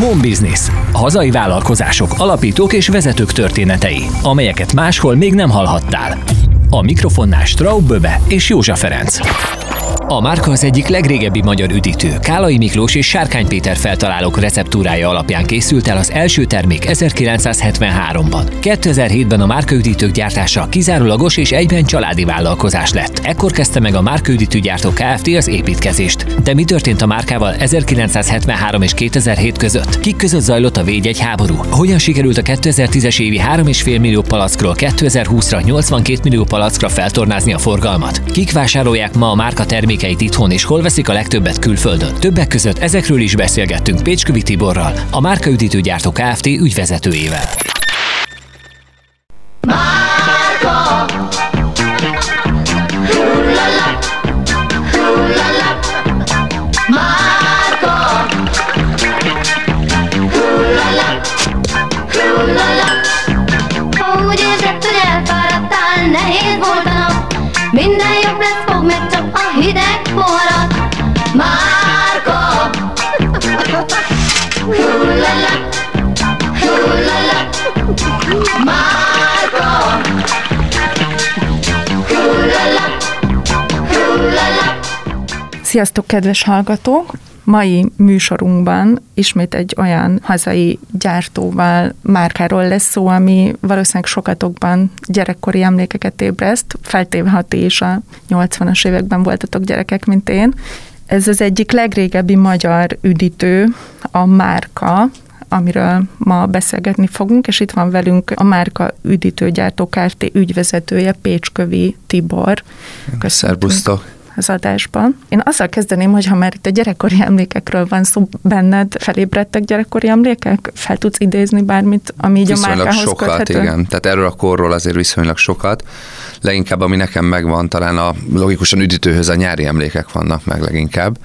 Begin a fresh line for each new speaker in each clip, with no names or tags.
Home Business. Hazai vállalkozások, alapítók és vezetők történetei, amelyeket máshol még nem hallhattál. A mikrofonnál Straub Böbe és Józsa Ferenc. A márka az egyik legrégebbi magyar üdítő. Kálai Miklós és Sárkány Péter feltalálók receptúrája alapján készült el az első termék 1973-ban. 2007-ben a márkaüdítők gyártása kizárólagos és egyben családi vállalkozás lett. Ekkor kezdte meg a márkaüdítőgyártó Kft. az építkezést. De mi történt a márkával 1973 és 2007 között? Kik között zajlott a védjegy háború? Hogyan sikerült a 2010-es évi 3,5 millió palackról 2020-ra 82 millió palackra feltornázni a forgalmat? Kik vásárolják ma a márka termékeit itthon és hol veszik a legtöbbet külföldön. Többek között ezekről is beszélgettünk Pécskövi Tiborral, a márkaüdítőgyártó Kft. ügyvezetőjével. Márka. Sziasztok, kedves hallgatók! mai műsorunkban ismét egy olyan hazai gyártóval, márkáról lesz szó, ami valószínűleg sokatokban gyerekkori emlékeket ébreszt, feltéve ha ti is a 80-as években voltatok gyerekek, mint én. Ez az egyik legrégebbi magyar üdítő, a márka, amiről ma beszélgetni fogunk, és itt van velünk a márka üdítőgyártó Kft. ügyvezetője Pécskövi Tibor.
Köszönöm. Szerbusztok!
Az adásban. Én azzal kezdeném, hogy ha már itt a gyerekkori emlékekről van szó, benned felébredtek gyerekkori emlékek? Fel tudsz idézni bármit, ami így viszonylag a márkához
sokat,
köthető?
igen. Tehát erről a korról azért viszonylag sokat. Leginkább, ami nekem megvan, talán a logikusan üdítőhöz a nyári emlékek vannak meg leginkább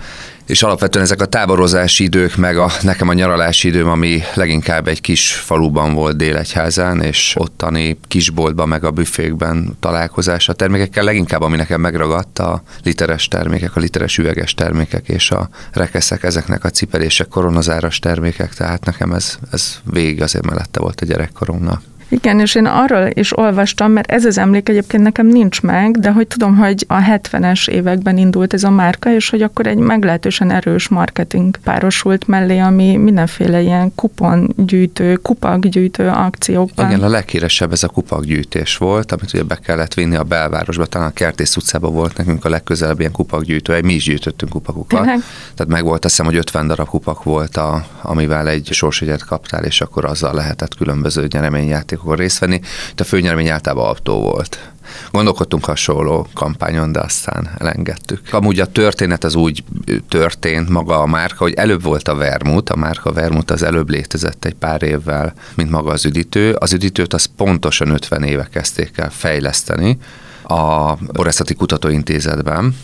és alapvetően ezek a táborozási idők, meg a, nekem a nyaralási időm, ami leginkább egy kis faluban volt Délegyházán, és ottani kisboltban, meg a büfékben találkozás a termékekkel, leginkább ami nekem megragadt a literes termékek, a literes üveges termékek és a rekeszek, ezeknek a cipelések, koronazáras termékek, tehát nekem ez, ez végig azért mellette volt a gyerekkoromnak.
Igen, és én arról is olvastam, mert ez az emlék egyébként nekem nincs meg, de hogy tudom, hogy a 70-es években indult ez a márka, és hogy akkor egy meglehetősen erős marketing párosult mellé, ami mindenféle ilyen kupongyűjtő, kupakgyűjtő akciókban.
Igen, a leghíresebb ez a kupakgyűjtés volt, amit ugye be kellett vinni a belvárosba, talán a Kertész utcában volt nekünk a legközelebb ilyen kupakgyűjtő, mi is gyűjtöttünk kupakokat. Tényleg? Tehát meg volt, azt hiszem, hogy 50 darab kupak volt, a, amivel egy sorsügyet kaptál, és akkor azzal lehetett különböző nyereményjáték játékokon részt venni. Itt a főnyeremény általában autó volt. Gondolkodtunk hasonló kampányon, de aztán elengedtük. Amúgy a történet az úgy történt maga a márka, hogy előbb volt a Vermut, a márka Vermut az előbb létezett egy pár évvel, mint maga az üdítő. Az üdítőt az pontosan 50 éve kezdték el fejleszteni a Borászati Kutatóintézetben,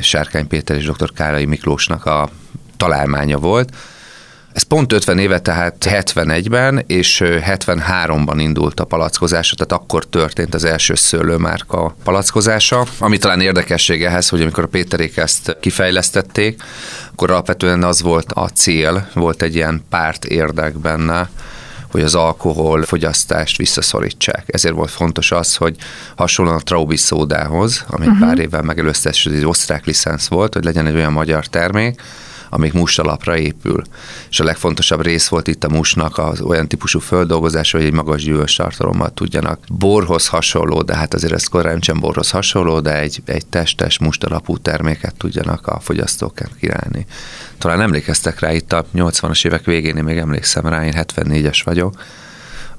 Sárkány Péter és dr. Kárai Miklósnak a találmánya volt, ez pont 50 éve, tehát 71-ben és 73-ban indult a palackozása, tehát akkor történt az első szőlőmárka palackozása, ami talán érdekesség ehhez, hogy amikor a Péterék ezt kifejlesztették, akkor alapvetően az volt a cél, volt egy ilyen párt érdek benne, hogy az alkohol fogyasztást visszaszorítsák. Ezért volt fontos az, hogy hasonlóan a Traubi szódához, amit uh-huh. pár évvel megelőzte, és egy osztrák licensz volt, hogy legyen egy olyan magyar termék, amik musalapra épül. És a legfontosabb rész volt itt a musnak az olyan típusú földolgozása, hogy egy magas gyűlös tartalommal tudjanak borhoz hasonló, de hát azért ez korán sem borhoz hasonló, de egy, egy testes mustalapú terméket tudjanak a fogyasztók királni. Talán emlékeztek rá itt a 80-as évek végén, én még emlékszem rá, én 74-es vagyok,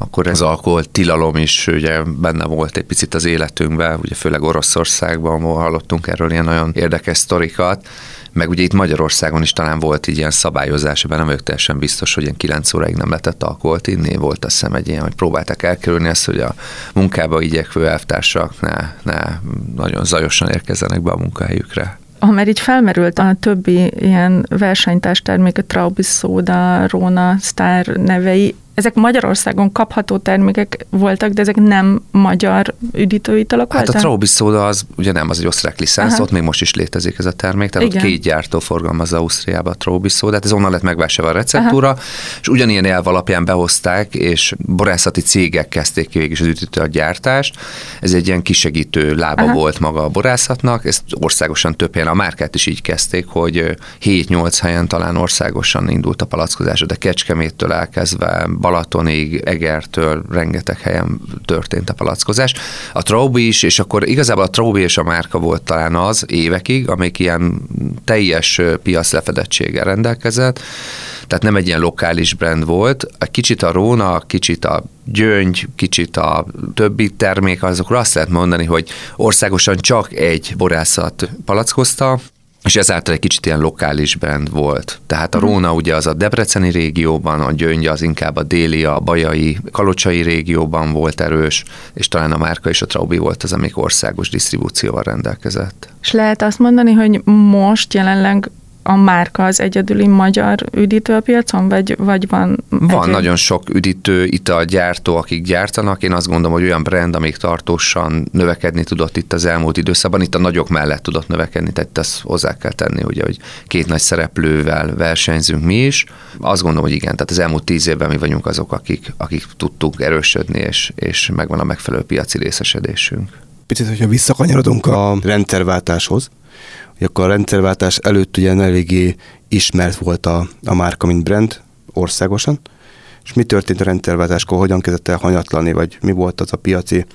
akkor ez alkohol tilalom is ugye benne volt egy picit az életünkben, ugye főleg Oroszországban, hallottunk erről ilyen nagyon érdekes sztorikat, meg ugye itt Magyarországon is talán volt így ilyen szabályozás, ebben nem vagyok teljesen biztos, hogy ilyen 9 óráig nem lehetett alkoholt inni, volt azt hiszem egy ilyen, hogy próbálták elkerülni ezt, hogy a munkába igyekvő elvtársak ne, ne nagyon zajosan érkezzenek be a munkahelyükre.
Ha már így felmerült a többi ilyen versenytárs termék, a Traubis Soda, Rona, Star nevei,
ezek Magyarországon kapható termékek voltak, de ezek nem magyar üdítőitalak voltak?
Hát a Traubi szóda az ugye nem az egy osztrák licensz, ott még most is létezik ez a termék, tehát Igen. ott két gyártó forgalmazza Ausztriába a Traubi szódát, ez onnan lett megvásárolva a receptúra, Aha. és ugyanilyen elv alapján behozták, és borászati cégek kezdték ki végig az üdítő a gyártást. Ez egy ilyen kisegítő lába Aha. volt maga a borászatnak, ezt országosan több helyen, a márkát is így kezdték, hogy 7-8 helyen talán országosan indult a palackozás, de Kecskeméttől elkezdve Balatonig, Egertől rengeteg helyen történt a palackozás. A Traubi is, és akkor igazából a Traubi és a márka volt talán az évekig, amelyik ilyen teljes piac lefedettséggel rendelkezett, tehát nem egy ilyen lokális brand volt. Egy kicsit a Róna, kicsit a Gyöngy, kicsit a többi termék, azokról azt lehet mondani, hogy országosan csak egy borászat palackozta, és ezáltal egy kicsit ilyen lokális brand volt. Tehát a uh-huh. Róna ugye az a Debreceni régióban, a Gyöngy az inkább a déli, a bajai, kalocsai régióban volt erős, és talán a márka és a Traubi volt az, amik országos disztribúcióval rendelkezett.
És lehet azt mondani, hogy most jelenleg a márka az egyedüli magyar üdítő a piacon, vagy, vagy van?
Van egyéb? nagyon sok üdítő italgyártó, akik gyártanak. Én azt gondolom, hogy olyan brand, amik tartósan növekedni tudott itt az elmúlt időszakban, itt a nagyok mellett tudott növekedni, tehát ezt hozzá kell tenni, ugye, hogy két nagy szereplővel versenyzünk mi is. Azt gondolom, hogy igen, tehát az elmúlt tíz évben mi vagyunk azok, akik, akik tudtuk erősödni, és, és megvan a megfelelő piaci részesedésünk.
Picit, hogyha visszakanyarodunk a rendszerváltáshoz, hogy akkor a rendszerváltás előtt ugye eléggé ismert volt a, a márka, mint brand országosan, és mi történt a rendszerváltáskor, hogyan kezdett el hanyatlani, vagy mi volt az a piaci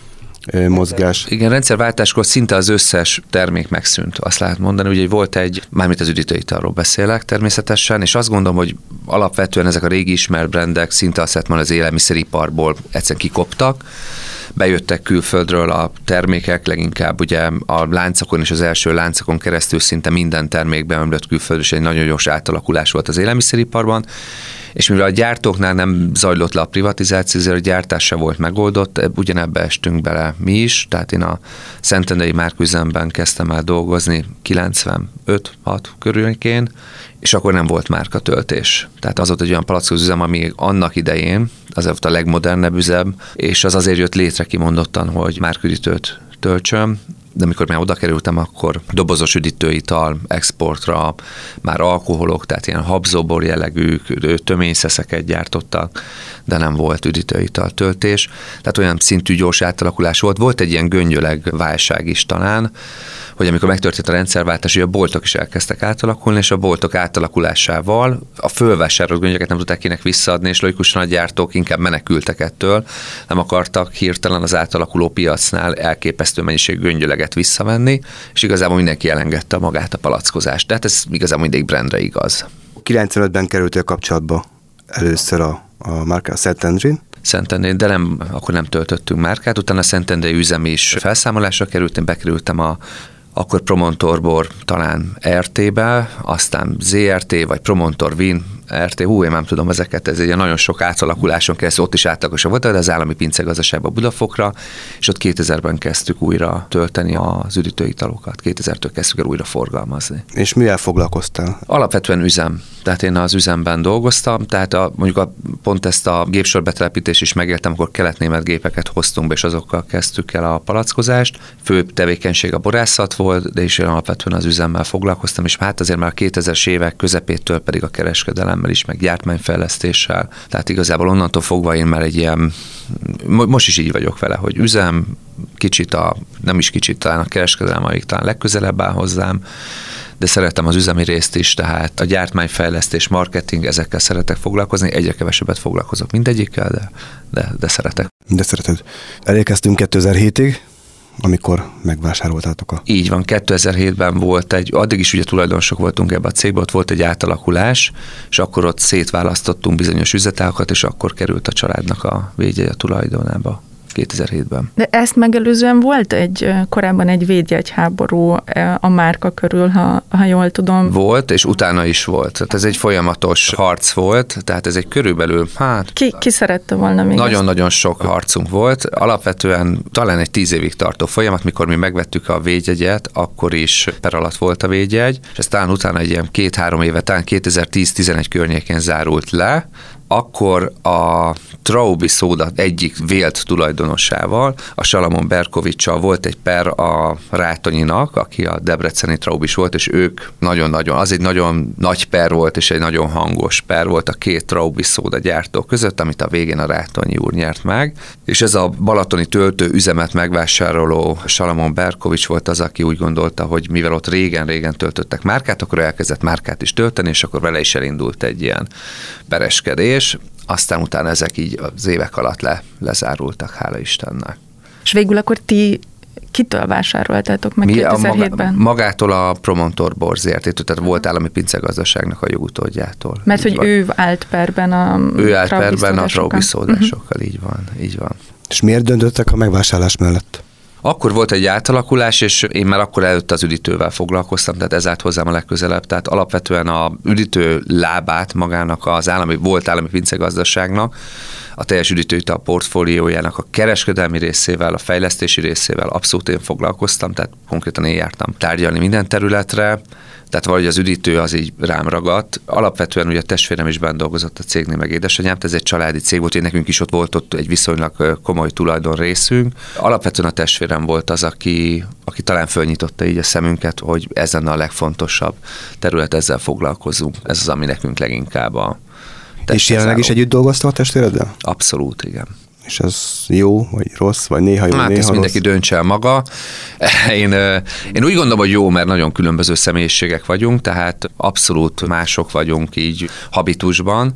mozgás.
Igen, rendszerváltáskor szinte az összes termék megszűnt, azt lehet mondani, ugye volt egy, mármint az üdítőitalról beszélek természetesen, és azt gondolom, hogy alapvetően ezek a régi ismert brendek szinte azt lehet mondani, az élelmiszeriparból egyszerűen kikoptak, bejöttek külföldről a termékek, leginkább ugye a láncokon és az első láncokon keresztül szinte minden termék beömlött külföldről, és egy nagyon gyors átalakulás volt az élelmiszeriparban, és mivel a gyártóknál nem zajlott le a privatizáció, ezért a gyártás se volt megoldott, ugyanebbe estünk bele mi is, tehát én a Szentendei márküzemben kezdtem el dolgozni 95-6 körülkén, és akkor nem volt márkatöltés. Tehát az volt egy olyan palackos üzem, ami annak idején, az volt a legmodernebb üzem, és az azért jött létre kimondottan, hogy márküdítőt töltsöm, de amikor már oda kerültem, akkor dobozos üdítőital exportra, már alkoholok, tehát ilyen habzóbor jellegű töményszeszeket gyártottak, de nem volt üdítőital töltés. Tehát olyan szintű gyors átalakulás volt. Volt egy ilyen göngyöleg válság is talán, hogy amikor megtörtént a rendszerváltás, hogy a boltok is elkezdtek átalakulni, és a boltok átalakulásával a fölvásárolt göngyöket nem tudták kinek visszaadni, és logikusan a gyártók inkább menekültek ettől, nem akartak hirtelen az átalakuló piacnál elképesztő mennyiség göngyöleget visszavenni, és igazából mindenki elengedte magát a palackozást. Tehát ez igazából mindig brandre igaz.
95-ben kerültél kapcsolatba először a, a Marka Szentendrin,
Szentendrén, de nem, akkor nem töltöttünk márkát. Utána a Szentendrei üzem is felszámolásra került, én bekerültem a akkor Promontorbor talán RT-be, aztán ZRT, vagy Promontor Win, RT, hú, én nem tudom ezeket, ez egy nagyon sok átalakuláson keresztül, ott is átlagosan volt, de az állami pincegazdaságban Budafokra, és ott 2000-ben kezdtük újra tölteni az üdítőitalokat, 2000-től kezdtük el újra forgalmazni.
És mivel foglalkoztál?
Alapvetően üzem, tehát én az üzemben dolgoztam, tehát a, mondjuk a, pont ezt a gépsorbetelepítést is megéltem, akkor kelet-német gépeket hoztunk be, és azokkal kezdtük el a palackozást. Fő tevékenység a borászat volt, de is én alapvetően az üzemmel foglalkoztam, és hát azért már a 2000-es évek közepétől pedig a kereskedelemmel is, meg gyártmányfejlesztéssel. Tehát igazából onnantól fogva én már egy ilyen, most is így vagyok vele, hogy üzem, kicsit a, nem is kicsit, talán a kereskedelem, amik talán legközelebb áll hozzám, de szeretem az üzemi részt is, tehát a gyártmányfejlesztés, marketing, ezekkel szeretek foglalkozni, egyre kevesebbet foglalkozok mindegyikkel, de, de, de szeretek.
De szereted. Elérkeztünk 2007-ig, amikor megvásároltátok a...
Így van, 2007-ben volt egy, addig is ugye tulajdonosok voltunk ebbe a cégbe, ott volt egy átalakulás, és akkor ott szétválasztottunk bizonyos üzletágokat, és akkor került a családnak a végye a tulajdonába. 2007-ben.
De ezt megelőzően volt egy korábban egy védjegyháború a márka körül, ha, ha jól tudom.
Volt, és utána is volt. Tehát ez egy folyamatos harc volt, tehát ez egy körülbelül, hát...
Ki, ki szerette volna még
Nagyon-nagyon sok harcunk volt. Alapvetően talán egy tíz évig tartó folyamat, mikor mi megvettük a védjegyet, akkor is per alatt volt a védjegy, és ez talán utána egy ilyen két-három éve, talán 2010-11 környékén zárult le, akkor a Traubi szóda egyik vélt tulajdonosával, a Salamon Berkovicsal volt egy per a Rátonyinak, aki a Debreceni Traubis volt, és ők nagyon-nagyon, az egy nagyon nagy per volt, és egy nagyon hangos per volt a két Traubi szóda gyártó között, amit a végén a Rátonyi úr nyert meg, és ez a balatoni töltő üzemet megvásároló Salamon Berkovics volt az, aki úgy gondolta, hogy mivel ott régen-régen töltöttek márkát, akkor elkezdett márkát is tölteni, és akkor vele is elindult egy ilyen pereskedés, aztán utána ezek így az évek alatt le, lezárultak, hála Istennek.
És végül akkor ti kitől vásároltátok meg Mi 2007-ben?
A magától a Promontor borzért, tehát volt állami pincegazdaságnak a jogutódjától.
Mert hogy van. ő állt perben a
Ő állt perben a traubiszódásokkal, uh-huh. így van, így van.
És miért döntöttek a megvásárlás mellett?
Akkor volt egy átalakulás, és én már akkor előtt az üdítővel foglalkoztam, tehát ez állt hozzám a legközelebb. Tehát alapvetően a üdítő lábát magának az állami, volt állami pincegazdaságnak, a teljes üdítőital portfóliójának a kereskedelmi részével, a fejlesztési részével abszolút én foglalkoztam, tehát konkrétan én jártam tárgyalni minden területre, tehát valahogy az üdítő az így rám ragadt. Alapvetően ugye a testvérem is bent dolgozott a cégnél, meg édesanyám, ez egy családi cég volt, én nekünk is ott volt ott egy viszonylag komoly tulajdon részünk. Alapvetően a testvérem volt az, aki, aki talán fölnyitotta így a szemünket, hogy ez lenne a legfontosabb terület, ezzel foglalkozunk. Ez az, ami nekünk leginkább a
És jelenleg is együtt dolgoztam a testvéreddel?
Abszolút, igen
és ez jó, vagy rossz, vagy néha jó,
hát
néha
ezt mindenki döntse el maga. Én, én úgy gondolom, hogy jó, mert nagyon különböző személyiségek vagyunk, tehát abszolút mások vagyunk így habitusban,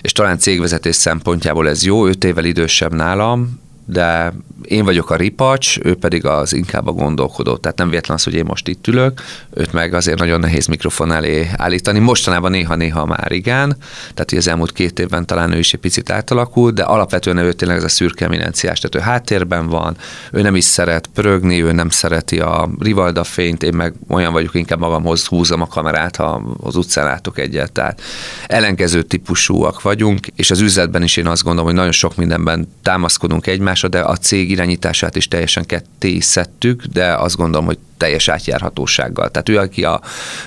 és talán cégvezetés szempontjából ez jó, öt évvel idősebb nálam, de én vagyok a ripacs, ő pedig az inkább a gondolkodó. Tehát nem véletlen az, hogy én most itt ülök, őt meg azért nagyon nehéz mikrofon elé állítani. Mostanában néha-néha már igen, tehát az elmúlt két évben talán ő is egy picit átalakult, de alapvetően ő tényleg ez a szürke eminenciás, tehát ő háttérben van, ő nem is szeret pörögni, ő nem szereti a rivalda fényt, én meg olyan vagyok, inkább magamhoz húzom a kamerát, ha az utcán látok egyet. Tehát ellenkező típusúak vagyunk, és az üzletben is én azt gondolom, hogy nagyon sok mindenben támaszkodunk egymásra, de a cég irányítását is teljesen ketté szedtük, de azt gondolom, hogy teljes átjárhatósággal. Tehát ő, aki a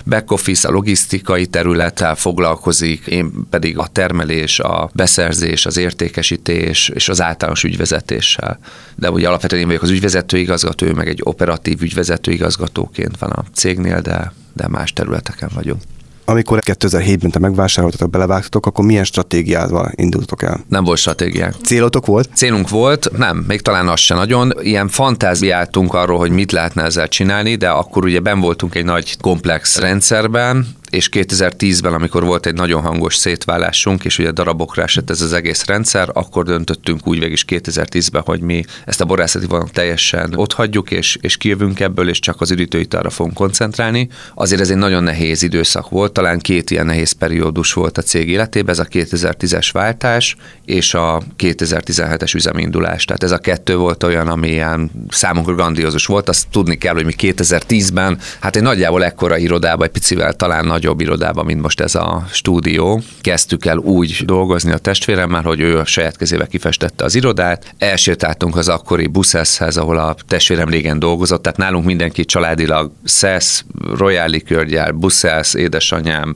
back office, a logisztikai területtel foglalkozik, én pedig a termelés, a beszerzés, az értékesítés és az általános ügyvezetéssel. De ugye alapvetően én vagyok az ügyvezető igazgató, meg egy operatív ügyvezető igazgatóként van a cégnél, de, de más területeken vagyunk.
Amikor 2007-ben te megvásároltatok, belevágtatok, akkor milyen stratégiával indultok el?
Nem volt stratégiánk.
Célotok volt?
Célunk volt, nem, még talán az se nagyon. Ilyen fantáziáltunk arról, hogy mit lehetne ezzel csinálni, de akkor ugye ben voltunk egy nagy komplex rendszerben, és 2010-ben, amikor volt egy nagyon hangos szétválásunk, és ugye darabokra esett ez az egész rendszer, akkor döntöttünk úgy végig 2010-ben, hogy mi ezt a borászati vonalat teljesen hagyjuk, és, és kijövünk ebből, és csak az üdítőitalra fogunk koncentrálni. Azért ez egy nagyon nehéz időszak volt, talán két ilyen nehéz periódus volt a cég életében, ez a 2010-es váltás és a 2017-es üzemindulás. Tehát ez a kettő volt olyan, ami ilyen számunkra grandiózus volt. Azt tudni kell, hogy mi 2010-ben, hát egy nagyjából ekkora irodában, egy picivel talán nagy nagyobb irodában, mint most ez a stúdió. Kezdtük el úgy dolgozni a testvéremmel, hogy ő a saját kezével kifestette az irodát. Elsétáltunk az akkori buszeszhez, ahol a testvérem régen dolgozott, tehát nálunk mindenki családilag Szesz, Royal Körgyár, Buszesz, édesanyám,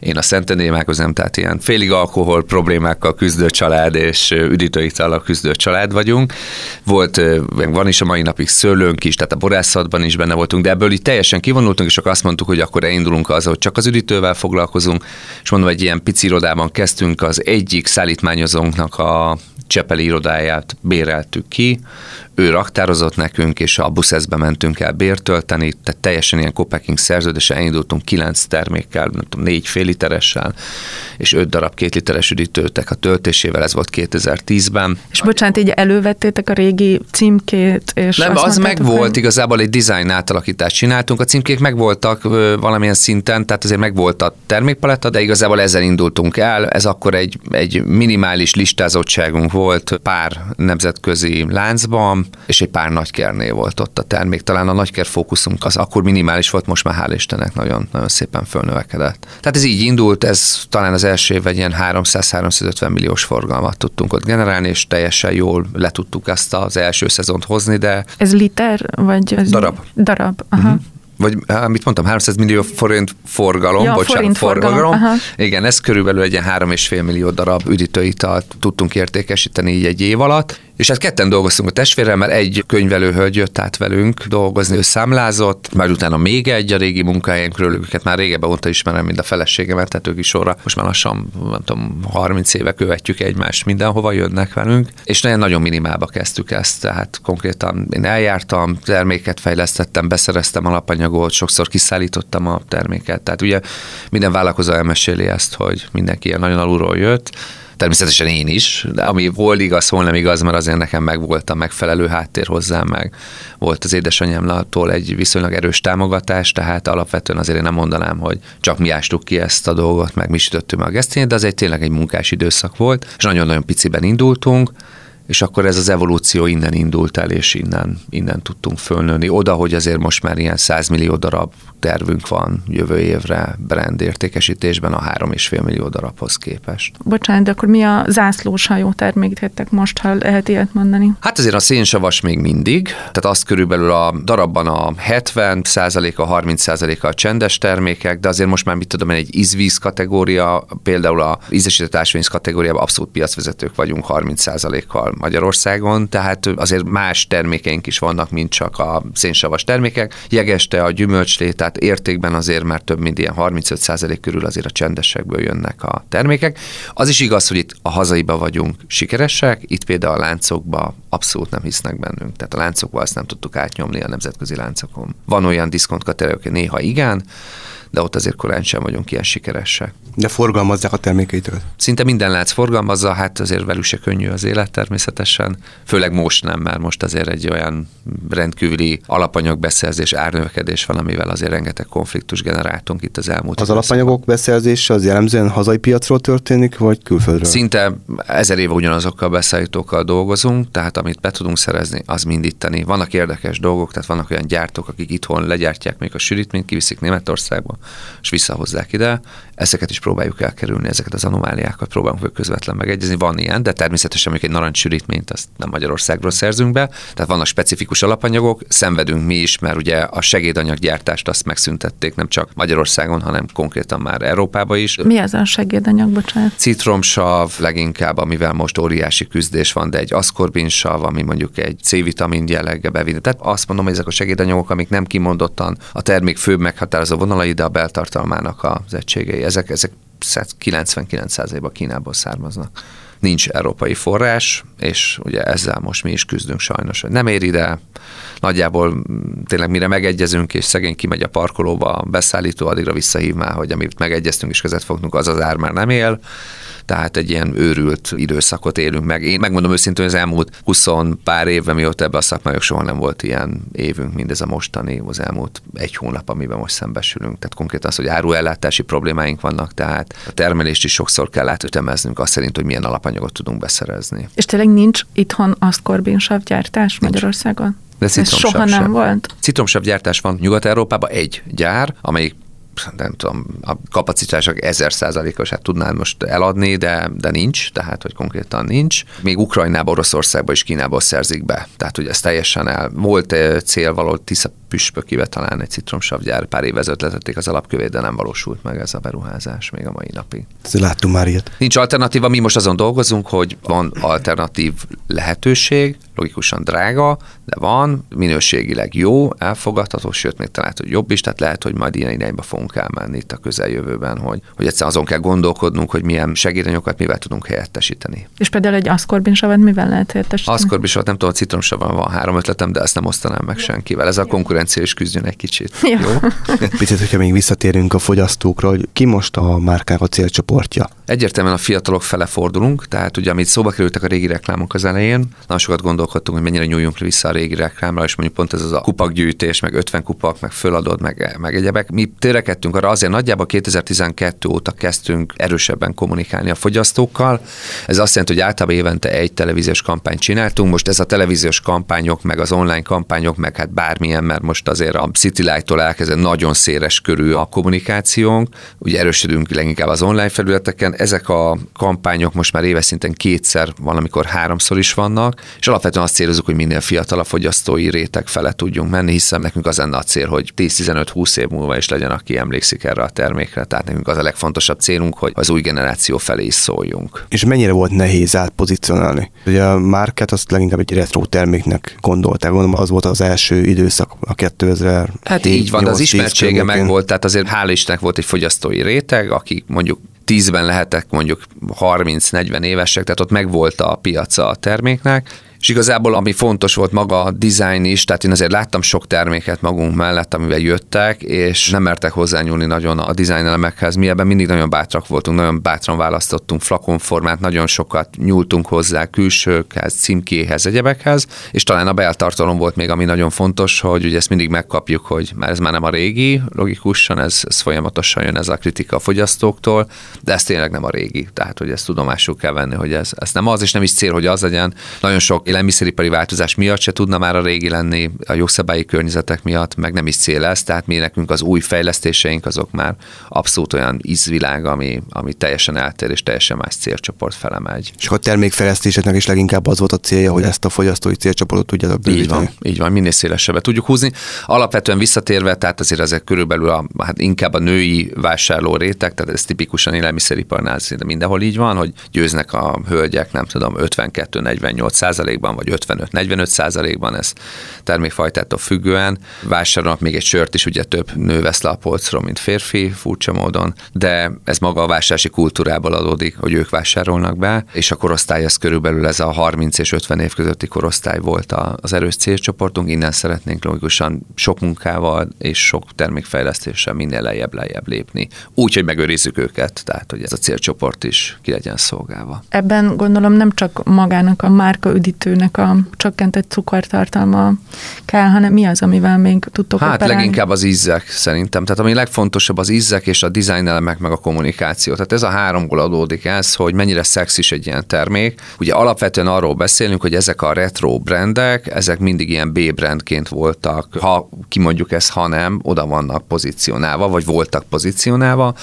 én a Szentenémákozom, tehát ilyen félig alkohol problémákkal küzdő család és üdítőitallal küzdő család vagyunk. Volt, van is a mai napig szőlőnk is, tehát a borászatban is benne voltunk, de ebből így teljesen kivonultunk, és akkor azt mondtuk, hogy akkor elindulunk az, hogy csak az üdítővel foglalkozunk, és mondom, egy ilyen pici irodában kezdtünk, az egyik szállítmányozónknak a Csepeli irodáját béreltük ki, ő raktározott nekünk, és a buszeszbe mentünk el bértölteni, tehát teljesen ilyen copacking szerződésen elindultunk kilenc termékkel, nem tudom, négy fél literessel, és öt darab két literes üdítőtek a töltésével, ez volt 2010-ben.
És bocsánat, így elővettétek a régi címkét, és
Nem, az meg volt, igazából egy design átalakítást csináltunk, a címkék meg voltak valamilyen szinten, tehát azért meg volt a termékpaletta, de igazából ezzel indultunk el, ez akkor egy, egy minimális listázottságunk volt pár nemzetközi láncban, és egy pár nagykernél volt ott a termék. Talán a nagyker fókuszunk az akkor minimális volt, most már hál' Istennek nagyon, nagyon szépen fölnövekedett. Tehát ez így indult, ez talán az első év egy ilyen 300-350 milliós forgalmat tudtunk ott generálni, és teljesen jól le tudtuk ezt az első szezont hozni, de...
Ez liter, vagy... Ez
darab.
Darab, aha. Uh-huh
vagy mit mondtam, 300 millió forint forgalom, ja, bocsánat, forint forgalom. forgalom. Igen, ez körülbelül egy ilyen 3,5 millió darab üdítőitalt tudtunk értékesíteni így egy év alatt, és hát ketten dolgoztunk a testvérrel, mert egy könyvelőhölgy jött át velünk dolgozni, ő számlázott, majd utána még egy a régi munkahelyünkről, őket már régebben óta ismerem, mint a feleségemet, tehát ők is sorra. Most már lassan, nem tudom, 30 éve követjük egymást, mindenhova jönnek velünk, és nagyon, nagyon minimálba kezdtük ezt, tehát konkrétan én eljártam, terméket fejlesztettem, beszereztem alapanyagot, sokszor kiszállítottam a terméket, tehát ugye minden vállalkozó elmeséli ezt, hogy mindenki ilyen nagyon alulról jött, Természetesen én is, de ami volt igaz, hol nem igaz, mert azért nekem meg volt a megfelelő háttér hozzám, meg volt az édesanyámtól egy viszonylag erős támogatás, tehát alapvetően azért én nem mondanám, hogy csak mi ástuk ki ezt a dolgot, meg mi sütöttük meg a gesztényét, de az egy tényleg egy munkás időszak volt, és nagyon-nagyon piciben indultunk, és akkor ez az evolúció innen indult el, és innen, innen tudtunk fölnőni. Oda, hogy azért most már ilyen 100 millió darab tervünk van jövő évre brand értékesítésben a 3,5 millió darabhoz képest.
Bocsánat, de akkor mi a zászlós hajó terméktettek most, ha lehet ilyet mondani?
Hát azért a szénsavas még mindig, tehát az körülbelül a darabban a 70% a 30% a csendes termékek, de azért most már mit tudom egy ízvíz kategória, például a ízesített ásványvíz kategóriában abszolút piacvezetők vagyunk 30 kal Magyarországon, tehát azért más termékeink is vannak, mint csak a szénsavas termékek. Jegeste, a gyümölcslé, tehát értékben azért már több mint ilyen 35% körül azért a csendesekből jönnek a termékek. Az is igaz, hogy itt a hazaiba vagyunk sikeresek, itt például a láncokba abszolút nem hisznek bennünk. Tehát a láncokba azt nem tudtuk átnyomni a nemzetközi láncokon. Van olyan diszkont kategória, néha igen, de ott azért korán sem vagyunk ilyen sikeresek.
De forgalmazzák a termékeitől?
Szinte minden látsz forgalmazza, hát azért velük se könnyű az élet természetesen, főleg most nem, mert most azért egy olyan rendkívüli alapanyagbeszerzés, árnövekedés van, amivel azért rengeteg konfliktus generáltunk itt az elmúlt
Az alapanyagok beszerzése az jellemzően hazai piacról történik, vagy külföldről?
Szinte ezer éve ugyanazokkal a beszállítókkal dolgozunk, tehát amit be tudunk szerezni, az mind itteni. Vannak érdekes dolgok, tehát vannak olyan gyártók, akik itthon legyártják még a sűrítményt, kiviszik Németországba, és visszahozzák ide. Ezeket is próbáljuk elkerülni, ezeket az anomáliákat próbálunk közvetlen megegyezni. Van ilyen, de természetesen még egy narancssűrítményt azt nem Magyarországról szerzünk be. Tehát vannak specifikus alapanyagok, szenvedünk mi is, mert ugye a segédanyaggyártást azt megszüntették nem csak Magyarországon, hanem konkrétan már Európában is.
Mi ez a segédanyag, bocsánat?
Citromsav leginkább, amivel most óriási küzdés van, de egy aszkorbinsav, ami mondjuk egy C-vitamin jelleggel bevinni. Tehát azt mondom, hogy ezek a segédanyagok, amik nem kimondottan a termék főbb meghatározó vonalai, de a beltartalmának az egységei. Ezek, ezek 99%-ban Kínából származnak. Nincs európai forrás, és ugye ezzel most mi is küzdünk sajnos, nem ér ide, nagyjából tényleg mire megegyezünk, és szegény kimegy a parkolóba, a beszállító addigra visszahív már, hogy amit megegyeztünk és között fogunk, az az ár már nem él, tehát egy ilyen őrült időszakot élünk meg. Én megmondom őszintén, hogy az elmúlt 20 pár évben, mióta ebbe a szakmájuk soha nem volt ilyen évünk, mint ez a mostani, az elmúlt egy hónap, amiben most szembesülünk. Tehát konkrétan az, hogy áruellátási problémáink vannak, tehát a termelést is sokszor kell átütemeznünk azt szerint, hogy milyen alapanyagot tudunk beszerezni.
És tényleg nincs itthon aszkorbinsav gyártás Magyarországon? De Ez soha nem sem. volt?
Citromsav gyártás van Nyugat-Európában egy gyár, amelyik nem tudom, a kapacitások ezer százalékos, hát tudnám most eladni, de, de nincs, tehát hogy konkrétan nincs. Még Ukrajnába, Oroszországba és Kínába szerzik be. Tehát hogy ez teljesen el. Volt cél való püspökibe talán egy citromsavgyár pár év ezelőtt letették az alapkövét, de nem valósult meg ez a beruházás még a mai napig.
Láttunk már ilyet.
Nincs alternatíva, mi most azon dolgozunk, hogy van alternatív lehetőség, logikusan drága, de van, minőségileg jó, elfogadható, sőt, még talán, hogy jobb is, tehát lehet, hogy majd ilyen irányba fogunk elmenni itt a közeljövőben, hogy, hogy egyszer azon kell gondolkodnunk, hogy milyen segédanyokat mivel tudunk helyettesíteni.
És például egy aszkorbinsavat mivel lehet helyettesíteni?
Aszkorbinsavat nem tudom, a citromsavan van három ötletem, de ezt nem osztanám meg senkivel. Ez a konkurencia is küzdjön egy kicsit. Jó? jó?
Picit, hogyha még visszatérünk a fogyasztókra, hogy ki most a márkák a célcsoportja?
Egyértelműen a fiatalok fele fordulunk, tehát ugye amit szóba kerültek a régi reklámok az elején, nagyon sokat gondolkodtunk, hogy mennyire nyúljunk vissza a régi reklámra, és mondjuk pont ez az a kupakgyűjtés, meg 50 kupak, meg föladod, meg, meg egyebek. Mi törekedtünk arra azért nagyjából 2012 óta kezdtünk erősebben kommunikálni a fogyasztókkal. Ez azt jelenti, hogy általában évente egy televíziós kampányt csináltunk. Most ez a televíziós kampányok, meg az online kampányok, meg hát bármilyen, mert most azért a City Light-tól elkezdve nagyon széles körű a kommunikációnk. Ugye erősödünk leginkább az online felületeken. Ezek a kampányok most már éves szinten kétszer, valamikor háromszor is vannak, és alapvetően azt célozunk, hogy minél fiatalabb fogyasztói réteg fele tudjunk menni, hiszen nekünk az lenne a cél, hogy 10-15-20 év múlva is legyen, aki emlékszik erre a termékre. Tehát nekünk az a legfontosabb célunk, hogy az új generáció felé is szóljunk.
És mennyire volt nehéz átpozícionálni? Ugye a márkát azt leginkább egy retro terméknek gondolták, gondolom az volt az első időszak, a 2000
Hát így van, de az ismertsége meg volt, tehát azért hál' Istennek volt egy fogyasztói réteg, akik mondjuk tízben lehetek mondjuk 30-40 évesek, tehát ott megvolt a piaca a terméknek, és igazából ami fontos volt maga a design is, tehát én azért láttam sok terméket magunk mellett, amivel jöttek, és nem mertek hozzányúlni nagyon a design elemekhez. Mi ebben mindig nagyon bátrak voltunk, nagyon bátran választottunk flakonformát, nagyon sokat nyúltunk hozzá külsőkhez, címkéhez, egyebekhez, és talán a beltartalom volt még, ami nagyon fontos, hogy ugye ezt mindig megkapjuk, hogy már ez már nem a régi, logikusan, ez, ez folyamatosan jön ez a kritika a fogyasztóktól, de ez tényleg nem a régi. Tehát, hogy ezt tudomásul kell venni, hogy ez, ez nem az, és nem is cél, hogy az legyen. Nagyon sok élelmiszeripari változás miatt se tudna már a régi lenni, a jogszabályi környezetek miatt, meg nem is cél ez, tehát mi nekünk az új fejlesztéseink azok már abszolút olyan ízvilág, ami, ami teljesen eltér és teljesen más célcsoport fele megy.
És a termékfejlesztéseknek is leginkább az volt a célja, hogy ezt a fogyasztói célcsoportot tudja bővíteni.
Így van, így van, minél szélesebbre tudjuk húzni. Alapvetően visszatérve, tehát azért ezek körülbelül a, hát inkább a női vásárló réteg, tehát ez tipikusan élelmiszeriparnál szinte mindenhol így van, hogy győznek a hölgyek, nem tudom, 52-48 százalékban, vagy 55-45 százalékban, ez termékfajtától függően. Vásárolnak még egy sört is, ugye több nő vesz le a polcról, mint férfi, furcsa módon, de ez maga a vásárlási kultúrából adódik, hogy ők vásárolnak be, és a korosztály ez körülbelül ez a 30 és 50 év közötti korosztály volt az erős célcsoportunk, innen szeretnénk logikusan sok munkával és sok termékfejlesztéssel minél lejjebb lejjebb lépni, úgy, hogy megőrizzük őket, tehát hogy ez a célcsoport is ki legyen szolgálva.
Ebben gondolom nem csak magának a márka üdítőnek ennek a csökkentett cukortartalma kell, hanem mi az, amivel még tudtok
Hát
operálni?
leginkább az ízek szerintem. Tehát ami legfontosabb az ízek és a design elemek meg a kommunikáció. Tehát ez a háromból adódik ez, hogy mennyire szexis egy ilyen termék. Ugye alapvetően arról beszélünk, hogy ezek a retro brandek, ezek mindig ilyen B-brandként voltak. Ha kimondjuk ezt, ha nem, oda vannak pozícionálva, vagy voltak pozícionálva.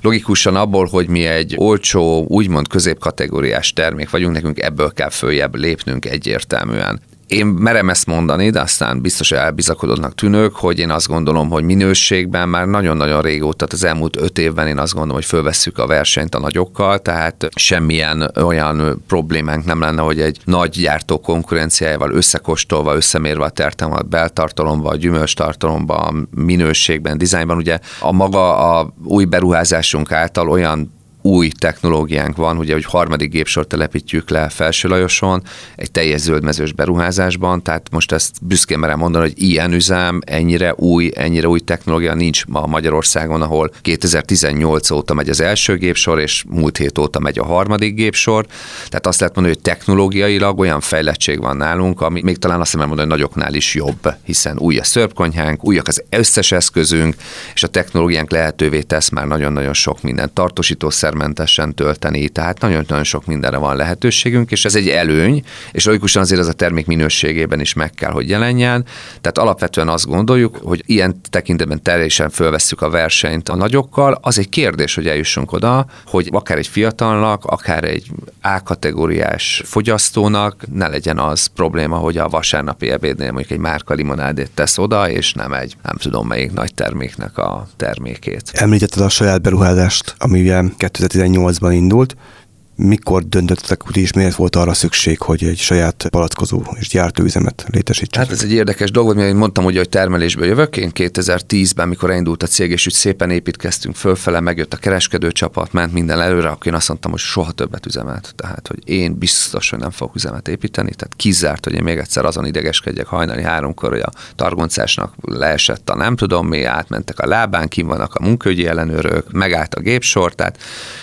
Logikusan abból, hogy mi egy olcsó, úgymond középkategóriás termék vagyunk, nekünk ebből kell följebb lépnünk egyértelműen. Én merem ezt mondani, de aztán biztos elbizakodottnak tűnök, hogy én azt gondolom, hogy minőségben már nagyon-nagyon régóta, tehát az elmúlt öt évben én azt gondolom, hogy fölvesszük a versenyt a nagyokkal, tehát semmilyen olyan problémánk nem lenne, hogy egy nagy gyártó konkurenciájával összekostolva, összemérve a tertelmet beltartalomba, a gyümölcstartalomba, a minőségben, dizájnban, ugye a maga a új beruházásunk által olyan új technológiánk van, ugye, hogy harmadik gépsort telepítjük le Felső Lajoson, egy teljes zöldmezős beruházásban, tehát most ezt büszkén merem mondani, hogy ilyen üzem, ennyire új, ennyire új technológia nincs ma Magyarországon, ahol 2018 óta megy az első gépsor, és múlt hét óta megy a harmadik gépsor. Tehát azt lehet mondani, hogy technológiailag olyan fejlettség van nálunk, ami még talán azt mondani, hogy nagyoknál is jobb, hiszen új a szörpkonyhánk, újak az összes eszközünk, és a technológiánk lehetővé tesz már nagyon-nagyon sok minden tartósítószer gyógyszermentesen tölteni, tehát nagyon-nagyon sok mindenre van lehetőségünk, és ez egy előny, és logikusan azért ez a termék minőségében is meg kell, hogy jelenjen. Tehát alapvetően azt gondoljuk, hogy ilyen tekintetben teljesen fölvesszük a versenyt a nagyokkal. Az egy kérdés, hogy eljussunk oda, hogy akár egy fiatalnak, akár egy A-kategóriás fogyasztónak ne legyen az probléma, hogy a vasárnapi ebédnél mondjuk egy márka limonádét tesz oda, és nem egy, nem tudom melyik nagy terméknek a termékét.
Említetted a saját beruházást, ami ugye 2018-ban indult mikor döntöttek úgy, és miért volt arra szükség, hogy egy saját palackozó és gyártóüzemet létesítsenek?
Hát ez egy érdekes dolog, mert én mondtam, ugye, hogy termelésből jövök. Én 2010-ben, mikor elindult a cég, és úgy szépen építkeztünk fölfele, megjött a kereskedő csapat, ment minden előre, akkor én azt mondtam, hogy soha többet üzemet. Tehát, hogy én biztos, hogy nem fogok üzemet építeni. Tehát kizárt, hogy én még egyszer azon idegeskedjek hajnali háromkor, hogy a targoncásnak leesett a nem tudom mi, átmentek a lábán, kim vannak a munkaügyi ellenőrök, megállt a gépsor. Tehát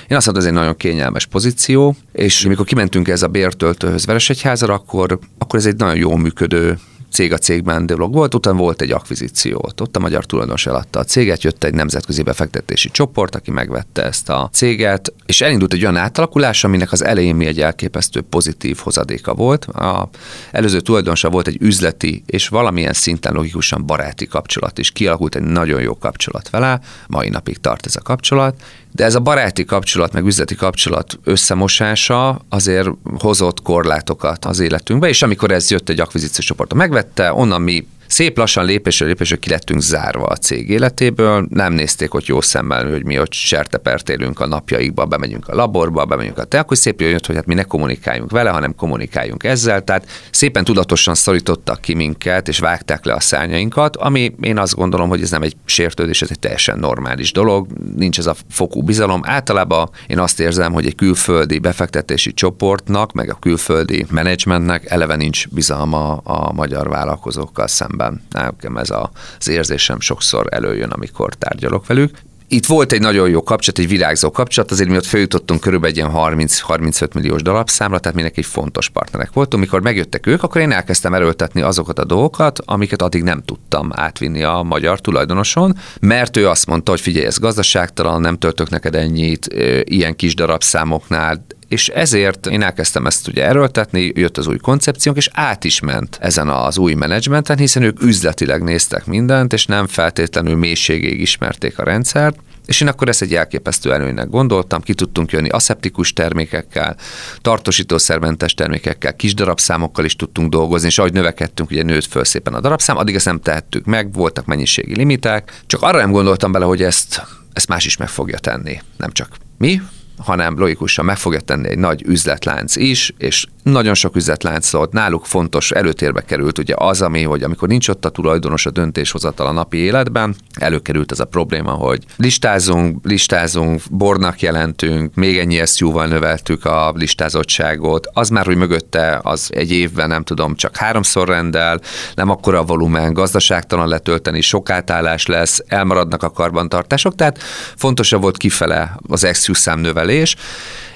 én azt mondtam, ez egy nagyon kényelmes pozíció pozíció, és amikor kimentünk ez a bértöltőhöz Veresegyházra, akkor, akkor ez egy nagyon jó működő cég a cégben dolog volt, utána volt egy akvizíció. Ott a magyar tulajdonos eladta a céget, jött egy nemzetközi befektetési csoport, aki megvette ezt a céget, és elindult egy olyan átalakulás, aminek az elején mi egy elképesztő pozitív hozadéka volt. A előző tulajdonosa volt egy üzleti és valamilyen szinten logikusan baráti kapcsolat is. Kialakult egy nagyon jó kapcsolat vele, mai napig tart ez a kapcsolat, de ez a baráti kapcsolat, meg üzleti kapcsolat összemosása azért hozott korlátokat az életünkbe, és amikor ez jött egy akvizíciós csoport, megvette, onnan mi Szép lassan lépésről lépésre ki lettünk zárva a cég életéből, nem nézték hogy jó szemmel, hogy mi ott sertepert élünk a napjaikba, bemegyünk a laborba, bemegyünk a te, akkor szép jött, hogy hát mi ne kommunikáljunk vele, hanem kommunikáljunk ezzel. Tehát szépen tudatosan szorítottak ki minket, és vágták le a szárnyainkat, ami én azt gondolom, hogy ez nem egy sértődés, ez egy teljesen normális dolog, nincs ez a fokú bizalom. Általában én azt érzem, hogy egy külföldi befektetési csoportnak, meg a külföldi menedzsmentnek eleve nincs bizalma a magyar vállalkozókkal szemben szemben. Nekem ez a, az érzésem sokszor előjön, amikor tárgyalok velük. Itt volt egy nagyon jó kapcsolat, egy virágzó kapcsolat, azért mi ott feljutottunk körülbelül egy ilyen 30-35 milliós darabszámra, tehát mindenki egy fontos partnerek voltunk. Mikor megjöttek ők, akkor én elkezdtem erőltetni azokat a dolgokat, amiket addig nem tudtam átvinni a magyar tulajdonoson, mert ő azt mondta, hogy figyelj, ez gazdaságtalan, nem töltök neked ennyit, ilyen kis darabszámoknál, és ezért én elkezdtem ezt ugye erőltetni, jött az új koncepciónk, és át is ment ezen az új menedzsmenten, hiszen ők üzletileg néztek mindent, és nem feltétlenül mélységig ismerték a rendszert, és én akkor ezt egy elképesztő előnynek gondoltam, ki tudtunk jönni aszeptikus termékekkel, tartósítószermentes termékekkel, kis darabszámokkal is tudtunk dolgozni, és ahogy növekedtünk, ugye nőtt föl szépen a darabszám, addig ezt nem tehettük meg, voltak mennyiségi limiták, csak arra nem gondoltam bele, hogy ezt, ezt más is meg fogja tenni, nem csak mi, hanem logikusan meg fogja tenni egy nagy üzletlánc is, és nagyon sok üzletlánc volt, náluk fontos, előtérbe került ugye az, ami, hogy amikor nincs ott a tulajdonos a döntéshozatal a napi életben, előkerült ez a probléma, hogy listázunk, listázunk, bornak jelentünk, még ennyi SZU-val növeltük a listázottságot, az már, hogy mögötte az egy évben nem tudom, csak háromszor rendel, nem akkora a volumen, gazdaságtalan letölteni, sok átállás lesz, elmaradnak a karbantartások, tehát fontosabb volt kifele az SZU szám növelés,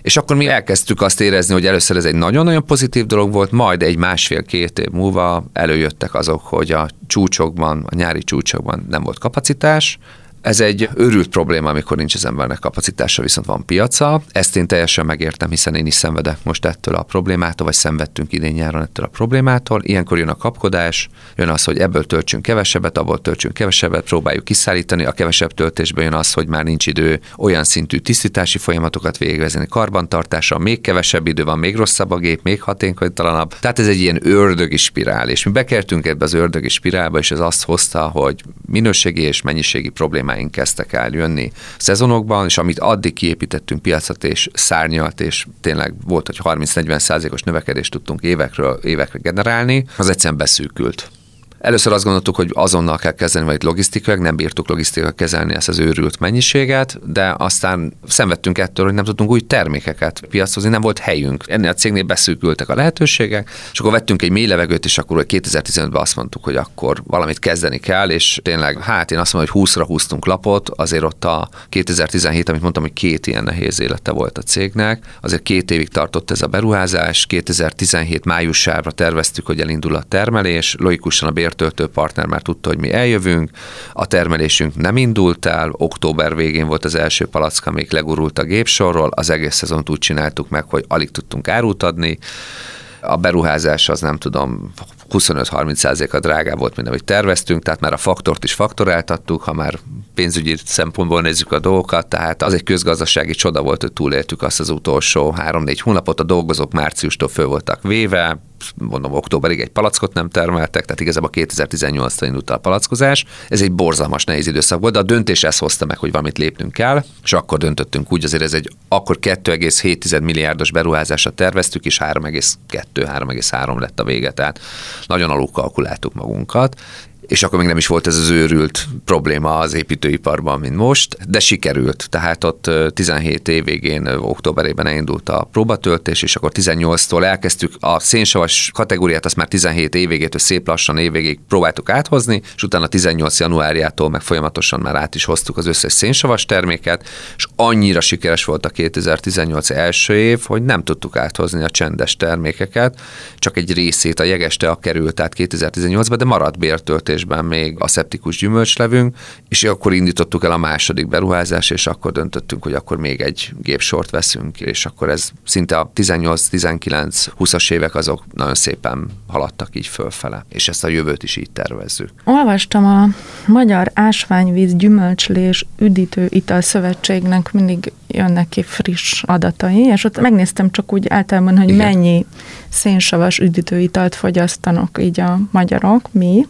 és akkor mi elkezdtük azt érezni, hogy először ez egy nagyon-nagyon pozitív dolog volt, majd egy másfél-két év múlva előjöttek azok, hogy a csúcsokban, a nyári csúcsokban nem volt kapacitás, ez egy őrült probléma, amikor nincs az embernek kapacitása, viszont van piaca. Ezt én teljesen megértem, hiszen én is szenvedek most ettől a problémától, vagy szenvedtünk idén nyáron ettől a problémától. Ilyenkor jön a kapkodás, jön az, hogy ebből töltsünk kevesebbet, abból töltsünk kevesebbet, próbáljuk kiszállítani. A kevesebb töltésből jön az, hogy már nincs idő olyan szintű tisztítási folyamatokat végezni, karbantartása, még kevesebb idő van, még rosszabb a gép, még hatékonytalanabb. Tehát ez egy ilyen ördögi spirál, és mi bekertünk ebbe az ördögi spirálba, és ez azt hozta, hogy minőségi és mennyiségi problémák problémáink kezdtek el jönni szezonokban, és amit addig kiépítettünk piacot, és szárnyalt, és tényleg volt, hogy 30-40 százalékos növekedést tudtunk évekről évekre generálni, az egyszerűen beszűkült. Először azt gondoltuk, hogy azonnal kell kezdeni, vagy logisztikailag, nem bírtuk logisztikailag kezelni ezt az őrült mennyiséget, de aztán szenvedtünk ettől, hogy nem tudtunk új termékeket piacozni, nem volt helyünk. Ennél a cégnél beszűkültek a lehetőségek, és akkor vettünk egy mély levegőt, és akkor 2015-ben azt mondtuk, hogy akkor valamit kezdeni kell, és tényleg, hát én azt mondom, hogy 20-ra húztunk lapot, azért ott a 2017, amit mondtam, hogy két ilyen nehéz élete volt a cégnek, azért két évig tartott ez a beruházás, 2017 májusára terveztük, hogy elindul a termelés, logikusan a bér bértöltő partner már tudta, hogy mi eljövünk, a termelésünk nem indult el, október végén volt az első palacka, amik legurult a gépsorról, az egész szezont úgy csináltuk meg, hogy alig tudtunk árut adni, a beruházás az nem tudom, 25-30%-a drágább volt, mint amit terveztünk, tehát már a faktort is faktoráltattuk, ha már pénzügyi szempontból nézzük a dolgokat, tehát az egy közgazdasági csoda volt, hogy túléltük azt az utolsó 3-4 hónapot, a dolgozók márciustól föl voltak véve, mondom, októberig egy palackot nem termeltek, tehát igazából 2018-ra indult a palackozás. Ez egy borzalmas nehéz időszak volt, de a döntés ezt hozta meg, hogy valamit lépnünk kell, és akkor döntöttünk úgy, azért ez egy akkor 2,7 milliárdos beruházásra terveztük, és 3,2-3,3 lett a vége, tehát nagyon alul kalkuláltuk magunkat, és akkor még nem is volt ez az őrült probléma az építőiparban, mint most, de sikerült. Tehát ott 17 év végén, októberében elindult a próbatöltés, és akkor 18-tól elkezdtük a szénsavas kategóriát, azt már 17 év végétől szép lassan évvégig próbáltuk áthozni, és utána 18 januárjától meg folyamatosan már át is hoztuk az összes szénsavas terméket, és annyira sikeres volt a 2018 első év, hogy nem tudtuk áthozni a csendes termékeket, csak egy részét a jegeste a került át 2018-ban, de maradt bértöltés termelésben még a szeptikus gyümölcslevünk, és akkor indítottuk el a második beruházás, és akkor döntöttünk, hogy akkor még egy gépsort veszünk, és akkor ez szinte a 18-19-20-as évek azok nagyon szépen haladtak így fölfele, és ezt a jövőt is így tervezzük.
Olvastam a Magyar Ásványvíz Gyümölcslés Üdítő Ital Szövetségnek mindig jönnek ki friss adatai, és ott megnéztem csak úgy általában, hogy Igen. mennyi szénsavas üdítőitalt fogyasztanak így a magyarok, mi,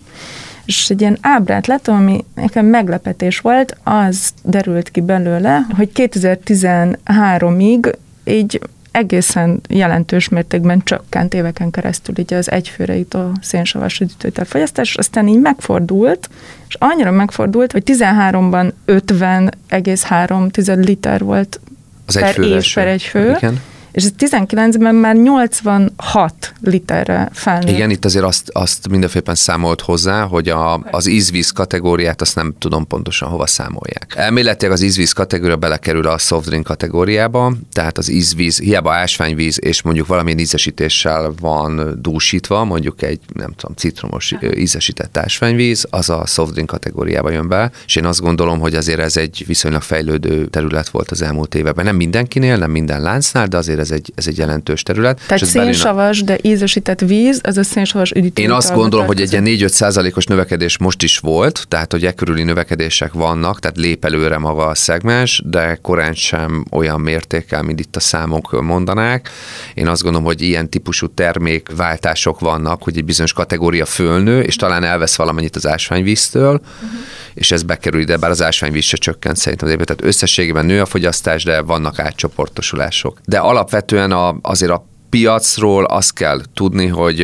és egy ilyen ábrát láttam, ami nekem meglepetés volt, az derült ki belőle, hogy 2013-ig így egészen jelentős mértékben csökkent éveken keresztül így az egyfőre jutó szénsavas üdítőtel fogyasztás, aztán így megfordult, és annyira megfordult, hogy 13-ban 50,3 liter volt
az per év
per egy fő, Igen és ez 19-ben már 86 literre felnőtt.
Igen, itt azért azt, azt mindenféleképpen számolt hozzá, hogy a, az ízvíz kategóriát azt nem tudom pontosan hova számolják. Elméletileg az ízvíz kategória belekerül a soft drink kategóriába, tehát az ízvíz, hiába ásványvíz és mondjuk valamilyen ízesítéssel van dúsítva, mondjuk egy, nem tudom, citromos ízesített ásványvíz, az a soft drink kategóriába jön be, és én azt gondolom, hogy azért ez egy viszonylag fejlődő terület volt az elmúlt években. Nem mindenkinél, nem minden láncnál, de azért ez egy, ez egy jelentős terület.
Tehát szénsavas, de ízesített víz, az a szénsavas üdítő.
Én azt gondolom, hogy egy ilyen 4-5 százalékos növekedés most is volt, tehát hogy e körüli növekedések vannak, tehát lép előre maga a szegmens, de korán sem olyan mértékkel, mint itt a számok mondanák. Én azt gondolom, hogy ilyen típusú termékváltások vannak, hogy egy bizonyos kategória fölnő, és talán elvesz valamennyit az ásványvíztől, uh-huh. És ez bekerül ide, bár az ásványvíz se csökkent szerintem az évben. Tehát összességében nő a fogyasztás, de vannak átcsoportosulások. De alap alapvetően a, azért a piacról azt kell tudni, hogy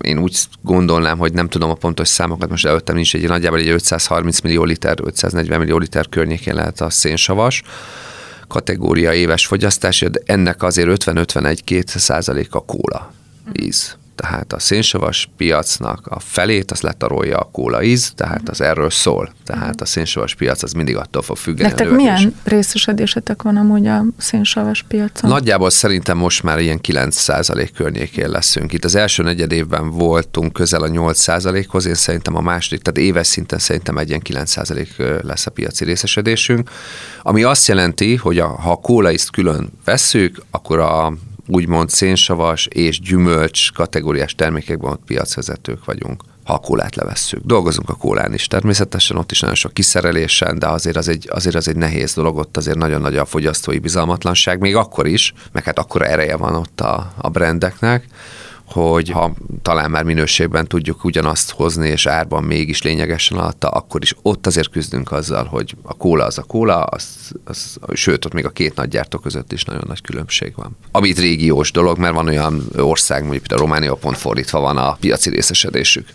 én úgy gondolnám, hogy nem tudom a pontos számokat, most előttem nincs egy nagyjából egy 530 millió liter, 540 millió liter környékén lehet a szénsavas kategória éves fogyasztás, de ennek azért 50-51-2 százalék a kóla íz tehát a szénsavas piacnak a felét az letarolja a kóla íz, tehát az erről szól. Tehát a szénsavas piac az mindig attól fog függeni.
Nektek milyen részesedésetek van amúgy a szénsavas piacon?
Nagyjából szerintem most már ilyen 9% környékén leszünk. Itt az első negyed évben voltunk közel a 8%-hoz, én szerintem a második, tehát éves szinten szerintem egy ilyen 9% lesz a piaci részesedésünk, ami azt jelenti, hogy a, ha a kólaiszt külön vesszük, akkor a úgymond szénsavas és gyümölcs kategóriás termékekben ott piacvezetők vagyunk ha a kólát levesszük. Dolgozunk a kólán is, természetesen ott is nagyon sok kiszerelésen, de azért az egy, azért az egy nehéz dolog, ott azért nagyon nagy a fogyasztói bizalmatlanság, még akkor is, meg hát akkora ereje van ott a, a brandeknek, hogy ha talán már minőségben tudjuk ugyanazt hozni, és árban mégis lényegesen alatta, akkor is ott azért küzdünk azzal, hogy a kóla az a kóla, az, az, sőt, ott még a két nagy gyártó között is nagyon nagy különbség van. Ami itt régiós dolog, mert van olyan ország, mondjuk a Románia pont fordítva van a piaci részesedésük.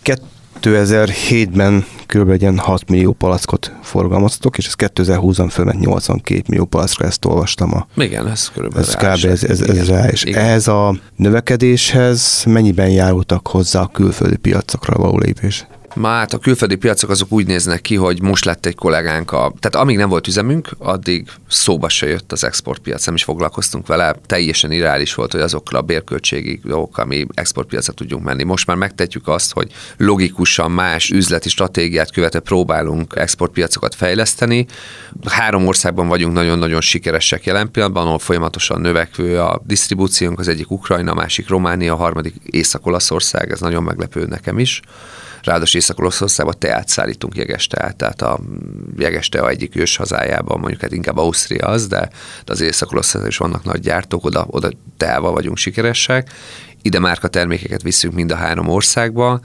2007-ben kb. egy 6 millió palackot forgalmaztok, és ez 2020-ban fölment 82 millió palackra, ezt olvastam. A,
Igen, ez
körülbelül ez kb. ez, ez, ez rá, és Igen. ehhez a növekedéshez mennyiben járultak hozzá a külföldi piacokra való lépés?
Hát a külföldi piacok azok úgy néznek ki, hogy most lett egy kollégánk, a, tehát amíg nem volt üzemünk, addig szóba se jött az exportpiac, nem is foglalkoztunk vele, teljesen irreális volt, hogy azokkal a bérköltségi dolgok, ami exportpiacra tudjunk menni. Most már megtetjük azt, hogy logikusan más üzleti stratégiát követve próbálunk exportpiacokat fejleszteni. Három országban vagyunk nagyon-nagyon sikeresek jelen pillanatban, ahol folyamatosan növekvő a disztribúciónk, az egyik Ukrajna, a másik Románia, a harmadik Észak-Olaszország, ez nagyon meglepő nekem is. Ráadásul Észak-Olaszországba teát szállítunk jegesteát, tehát a jegestea egyik ős hazájában, mondjuk hát inkább Ausztria az, de, de az észak is vannak nagy gyártók, oda, oda teával vagyunk sikeresek, ide márka termékeket visszünk mind a három országba,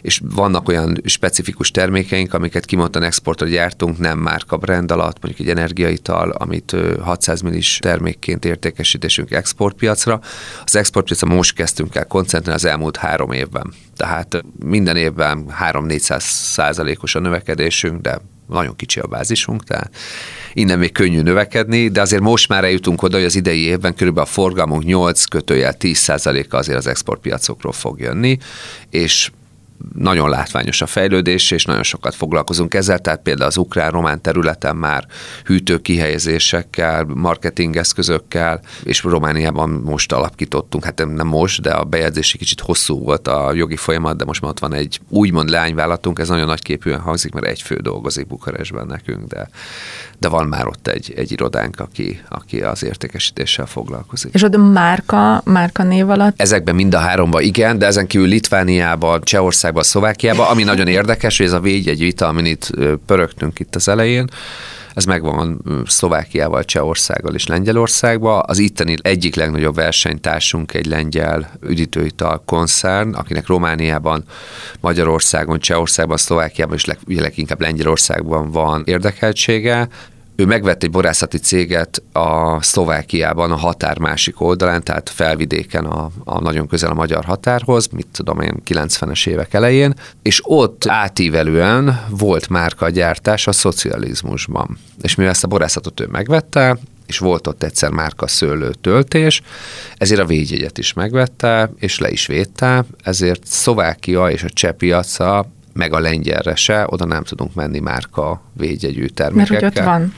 és vannak olyan specifikus termékeink, amiket kimondtan exportra gyártunk, nem márka brand alatt, mondjuk egy energiaital, amit 600 millis termékként értékesítésünk exportpiacra. Az exportpiacra most kezdtünk el koncentrálni az elmúlt három évben. Tehát minden évben 3-400 százalékos a növekedésünk, de nagyon kicsi a bázisunk, tehát innen még könnyű növekedni, de azért most már eljutunk oda, hogy az idei évben körülbelül a forgalmunk 8 kötőjel 10 a azért az exportpiacokról fog jönni, és nagyon látványos a fejlődés, és nagyon sokat foglalkozunk ezzel, tehát például az ukrán-román területen már hűtő kihelyezésekkel, marketingeszközökkel, és Romániában most alapítottunk, hát nem most, de a bejegyzési kicsit hosszú volt a jogi folyamat, de most már ott van egy úgymond leányvállalatunk, ez nagyon nagyképűen hangzik, mert egy fő dolgozik Bukarestben nekünk, de, de van már ott egy, egy irodánk, aki, aki az értékesítéssel foglalkozik.
És ott márka, márka név alatt?
Ezekben mind a háromban igen, de ezen kívül Litvániában, Csehország Németországba, Szlovákiába, ami nagyon érdekes, hogy ez a egy vita, amin itt pörögtünk itt az elején, ez megvan Szlovákiával, Csehországgal és Lengyelországban. Az itteni egyik legnagyobb versenytársunk egy lengyel üdítőital koncern, akinek Romániában, Magyarországon, Csehországban, Szlovákiában és leg, leginkább Lengyelországban van érdekeltsége ő megvett egy borászati céget a Szlovákiában, a határ másik oldalán, tehát felvidéken, a, a nagyon közel a magyar határhoz, mit tudom én, 90-es évek elején, és ott átívelően volt márka a gyártás a szocializmusban. És mivel ezt a borászatot ő megvette, és volt ott egyszer márka szőlő töltés, ezért a védjegyet is megvette, és le is védte, ezért Szlovákia és a cseh piaca meg a lengyelre se, oda nem tudunk menni márka védjegyű termékekkel.
Mert hogy ott van.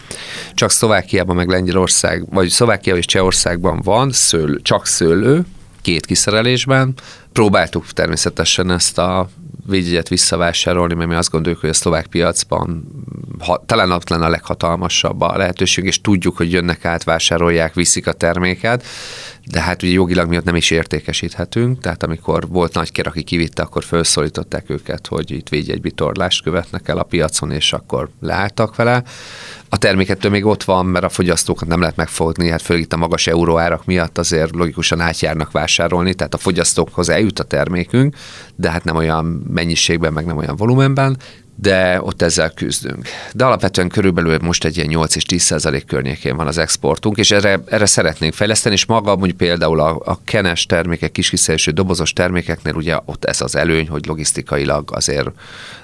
Csak Szlovákiában, meg Lengyelország, vagy Szlovákia és Csehországban van szőlő, csak szőlő, két kiszerelésben. Próbáltuk természetesen ezt a védjegyet visszavásárolni, mert mi azt gondoljuk, hogy a szlovák piacban ha, talán ott lenne a leghatalmasabb a lehetőség, és tudjuk, hogy jönnek át, vásárolják, viszik a terméket, de hát ugye jogilag miatt nem is értékesíthetünk, tehát amikor volt nagy kér, aki kivitte, akkor felszólították őket, hogy itt védjegybitorlást követnek el a piacon, és akkor leálltak vele. A termékettől még ott van, mert a fogyasztókat nem lehet megfogni, hát főleg itt a magas euróárak miatt azért logikusan átjárnak vásárolni, tehát a fogyasztókhoz eljut a termékünk, de hát nem olyan mennyiségben, meg nem olyan volumenben, de ott ezzel küzdünk. De alapvetően körülbelül most egy ilyen 8 és 10 százalék környékén van az exportunk, és erre, erre szeretnénk fejleszteni, és maga mondjuk például a, a kenes termékek, kiskiszerűső dobozos termékeknél ugye ott ez az előny, hogy logisztikailag azért